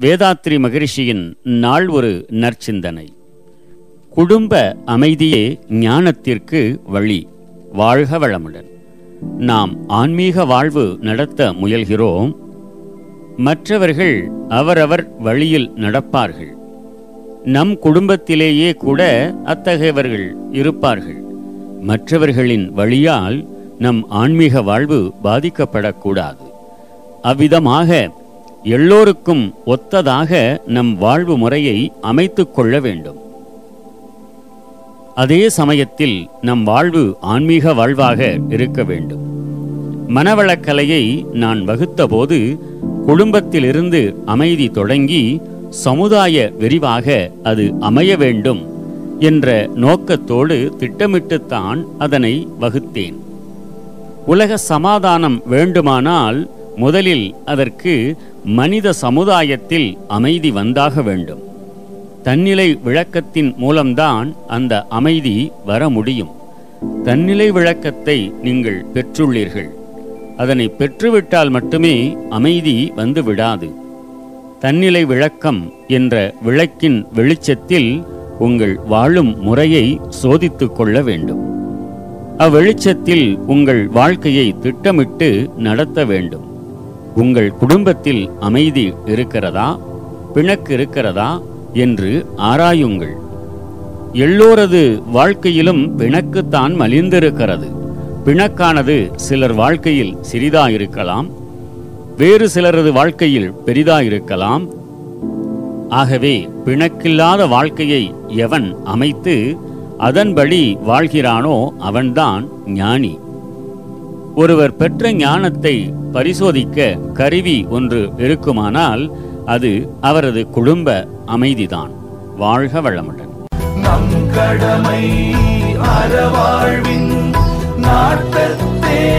வேதாத்ரி மகரிஷியின் நாள் ஒரு நற்சிந்தனை. குடும்ப அமைதியே ஞானத்திற்கு வழி வாழ்க வளமுடன். நாம் ஆன்மீக வாழ்வு நடத்த முயல்கிறோம். மற்றவர்கள் அவரவர் வழியில் நடப்பார்கள். நம் குடும்பத்திலேயே கூட அத்தகையவர்கள் இருப்பார்கள். மற்றவர்களின் வழியால் நம் ஆன்மீக வாழ்வு பாதிக்கப்படக்கூடாது. அவ்விதமாக எல்லோருக்கும் ஒத்ததாக நம் வாழ்வு முறையை அமைத்துக் கொள்ள வேண்டும். அதே சமயத்தில் நம் வாழ்வு ஆன்மீக வாழ்வாக இருக்க வேண்டும். மனவளக்கலையை நான் வகுத்தபோது குடும்பத்திலிருந்து அமைதி தொடங்கி சமுதாய விரிவாக அது அமைய வேண்டும் என்ற நோக்கத்தோடு திட்டமிட்டுத்தான் அதனை வகுத்தேன். உலக சமாதானம் வேண்டுமானால் முதலில் அதற்கு மனித சமுதாயத்தில் அமைதி வந்தாக வேண்டும். தன்னிலை விளக்கத்தின் மூலம்தான் அந்த அமைதி வர முடியும். தன்னிலை விளக்கத்தை நீங்கள் பெற்றுள்ளீர்கள். அதனை பெற்றுவிட்டால் மட்டுமே அமைதி வந்து விடாது. தன்னிலை விளக்கம் என்ற விளக்கின் வெளிச்சத்தில் உங்கள் வாழும் முறையை சோதித்துக் கொள்ள வேண்டும். அவ்வெளிச்சத்தில் உங்கள் வாழ்க்கையை திட்டமிட்டு நடத்த வேண்டும். உங்கள் குடும்பத்தில் அமைதி இருக்கிறதா? பிணக்கு இருக்கிறதா? என்று ஆராயுங்கள். எல்லோரது வாழ்க்கையிலும் பிணக்குத்தான் மலிந்திருக்கிறது. பிணக்கானது சிலர் வாழ்க்கையில் சிறிதாயிருக்கலாம். வேறு சிலரது வாழ்க்கையில் பெரிதாயிருக்கலாம். ஆகவே பிணக்கில்லாத வாழ்க்கையை எவன் அமைத்து அதன்படி வாழ்கிறானோ அவன்தான் ஞானி. ஒருவர் பெற்ற ஞானத்தை பரிசோதிக்க கருவி ஒன்று இருக்குமானால் அது அவரது குடும்ப அமைதிதான். வாழ்க வளமுடன். நம் கடமை அறவாழ்வின் நாட்டத்தே.